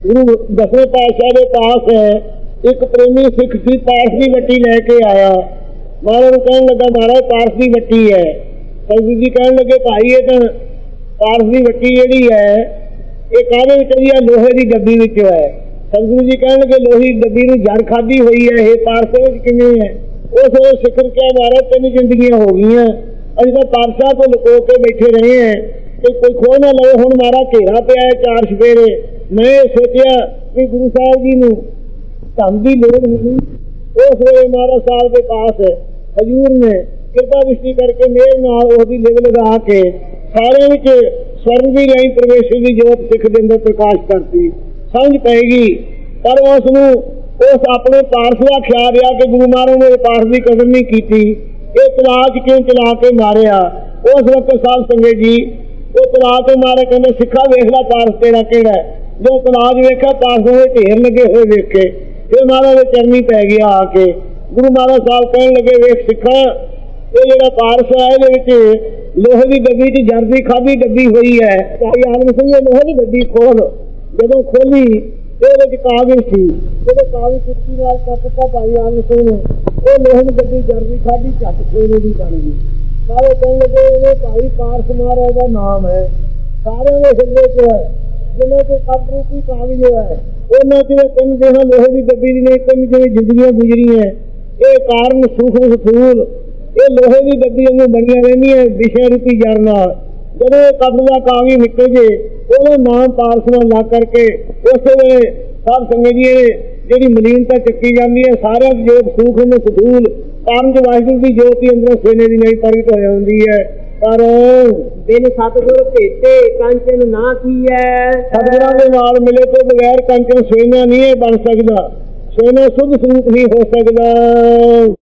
ਗੁਰੂ ਦਸਵੇਂ ਪਾਤਸ਼ਾਹ ਦੇ ਪਾਸ ਇੱਕ ਪ੍ਰੇਮੀ ਸਿੱਖ ਸੀ ਪਾਸ ਦੀ ਵੱਟੀ ਲੈ ਕੇ ਆਇਆ ਮਹਾਰਾਜ ਨੂੰ ਕਹਿਣ ਲੱਗਾ ਮਹਾਰਾਜ ਪਾਸ ਦੀ ਵੱਟੀ ਹੈ ਸੰਗਤ ਜੀ ਕਹਿਣ ਲੱਗੇ ਭਾਈ ਇਹ ਤਾਂ ਪਾਸ ਦੀ ਵੱਟੀ ਜਿਹੜੀ ਹੈ ਇਹ ਕਾਹਦੇ ਵਿੱਚ ਵੀ ਹੈ ਲੋਹੇ ਦੀ ਡੱਬੀ ਵਿੱਚ ਹੈ ਸੰਗਤ ਜੀ ਕਹਿਣ ਲੱਗੇ ਲੋਹੀ ਡੱਬੀ ਨੂੰ ਜੜ ਖਾਦੀ ਹੋਈ ਹੈ ਇਹ ਪਾਰਸ ਵਿੱਚ ਕਿਵੇਂ ਹੈ ਉਸ ਵੇਲੇ ਸਿਖਰ ਕਿਆ ਮਹਾਰਾਜ ਤਿੰਨ ਜ਼ਿੰਦਗੀਆਂ ਹੋ ਗਈਆਂ ਅਸੀਂ ਤਾਂ ਪਾਰਸ਼ਾ ਤੋਂ ਲੁਕੋ ਕੇ ਬੈਠੇ ਰਹੇ ਹਾਂ ਕਿ ਕੋਈ ਖੋ ਨਾ ਲਵੇ ਹੁਣ ਮਾਰਾ ਘੇਰਾ ਪਿਆ ਹੈ ਚਾਰ ਸਵੇਰੇ ਮੈਂ ਇਹ ਸੋਚਿਆ ਕਿ ਗੁਰੂ ਸਾਹਿਬ ਜੀ ਨੂੰ ਧੰਨ ਦੀ ਲੋੜ ਨਹੀਂ ਉਸ ਵੇਲੇ ਮਹਾਰਾਜ ਸਾਹਿਬ ਦੇ ਪਾਸ ਹਜੂਰ ਨੇ ਕਿਰਪਾ ਦ੍ਰਿਸ਼ਟੀ ਕਰਕੇ ਮੇਰ ਨਾਲ ਉਹਦੀ ਲਿਵ ਲਗਾ ਕੇ ਸਾਰਿਆਂ ਵਿੱਚ ਸਵਰਨ ਦੀ ਰਾਈ ਪ੍ਰਵੇਸ਼ ਦੀ ਜੋਤ ਸਿੱਖ ਦੇ ਅੰਦਰ ਪ੍ਰਕਾਸ਼ ਕਰਤੀ ਸਮਝ ਪਏਗੀ ਪਰ ਉਸ ਨੂੰ ਉਸ ਆਪਣੇ ਪਾਰਸ ਦਾ ਖਿਆਲ ਰਿਹਾ ਕਿ ਗੁਰੂ ਮਹਾਰਾਜ ਨੇ ਪਾਰਸ ਦੀ ਕਦਰ ਨਹੀਂ ਕੀਤੀ ਇਹ ਤਲਾਕ ਕਿਉਂ ਚਲਾ ਕੇ ਮਾਰਿਆ ਉਸ ਵਕਤ ਸਾਧ ਸੰਗਤ ਜੀ ਉਹ ਤਲਾਕ ਕੇ ਮਾਰੇ ਕਹਿੰਦੇ ਸਿੱਖਾ ਵੇਖ ਲੈ ਪਾਰਸ ਤੇਰਾ ਕਿਹੜਾ ਹੈ ਜੋ ਤਲਾਕ ਵੇਖਿਆ ਪਾਰਸ ਦੇ ਢੇਰ ਲੱਗੇ ਹੋਏ ਵੇਖੇ। ਫਿਰ ਮਹਾਰਾਜ ਦੇ ਚਰਨੀ ਪੈ ਗਿਆ ਆ ਕੇ। ਗੁਰੂ ਮਹਾਰਾਜ ਸਾਹਿਬ ਕਹਿਣ ਲੱਗੇ, ਵੇਖ ਸਿੱਖਾ, ਇਹ ਜਿਹੜਾ ਪਾਰਸ ਹੈ ਇਹਦੇ ਵਿੱਚ ਲੋਹੇ ਦੀ ਡੱਬੀ 'ਚ ਜਰਦੀ ਖਾਦੀ ਡੱਬੀ ਹੋਈ ਹੈ। ਭਾਈ ਆਲਮ ਸਿੰਘ ਇਹ ਲੋਹੇ ਦੀ ਡੱਬੀ ਖੋਲ। ਜਦੋਂ ਖੋਲੀ ਇਹਦੇ ਵਿੱਚ ਕਾਗਜ਼ ਸੀ। ਜਦੋਂ ਕਾਗਜ਼ ਚੁੱਕੀ ਨਾਲ ਕੱਟਤਾ ਭਾਈ ਆਲਮ ਸਿੰਘ ਨੇ, ਉਹ ਲੋਹੇ ਦੀ ਡੱਬੀ ਜਰਦੀ ਖਾਦੀ ਝੱਟ ਸੋਨੇ ਦੀ ਬਣ ਗਈ। ਸਾਰੇ ਕਹਿਣ ਲੱਗੇ, ਇਹ ਭਾਈ ਪਾਰਸ ਮਹਾਰਾਜ ਦਾ ਨਾਮ ਹੈ। ਸਾਰਿਆਂ ਦੇ ਹਿਰਦੇ 'ਚ ਹੈ ਜਿਨ੍ਹਾਂ ਤੇ ਕਬਰੂਪੀ ਕਾਗਜ਼ ਹੈ, ਉਹਨਾਂ ਚ ਤਿੰਨ ਜਿਹੜਾ ਲੋਹੇ ਦੀ ਡੱਬੀ ਦੀ ਨੇ ਤਿੰਨ ਜਿਹੜੀ ਜ਼ਿੰਦਗੀਆਂ ਗੁਜ਼ਰੀਆਂ ਇਹ ਕਾਰਨ ਸੂਖਮ ਸਥੂਲ ਇਹ ਲੋਹੇ ਦੀ ਡੱਬੀ ਵਾਂਗੂ ਬਣੀਆਂ ਰਹਿੰਦੀਆਂ ਵਿਸ਼ੇ ਰੂਪੀ ਜੜ ਨਾਲ। ਜਦੋਂ ਇਹ ਕਬਰ ਦਾ ਕਾਗਜ਼ ਨਿਕਲ ਜੇ, ਉਹਦਾ ਨਾਮ ਪਾਰਸ ਨਾਲ ਲਾ ਕਰਕੇ ਉਸੇ ਵੇਲੇ ਸਭ ਸੰਗਤ ਜੀ ਇਹ ਜਿਹੜੀ ਮਲੀਨਤਾ ਚੱਕੀ ਜਾਂਦੀ ਹੈ, ਸਾਰਿਆਂ ਦੀ ਜੋਤ ਸੂਖਮ ਸਥੂਲ ਕਾਰਨ ਚ ਵਾਹਿਗੁਰੂ ਦੀ ਜੋਤੀ ਅੰਦਰੋਂ ਸੋਨੇ ਦੀ ਨਹੀਂ ਪ੍ਰਗਟ ਹੋ ਜਾਂਦੀ ਹੈ। ਪਰ ਬਿਨ ਸਤਿਗੁਰ ਭੇਟੇ ਕੰਚਨ ਨਾ ਕੀਐ। ਸਤਿਗੁਰਾਂ ਦੇ ਨਾਲ ਮਿਲੇ ਤੋਂ ਬਗੈਰ ਕੰਚਨ ਸੋਨਾ ਨਹੀਂ ਇਹ ਬਣ ਸਕਦਾ। ਸੋਨਾ ਸੁਧ ਸਰੂਪ ਨਹੀਂ ਹੋ ਸਕਦਾ।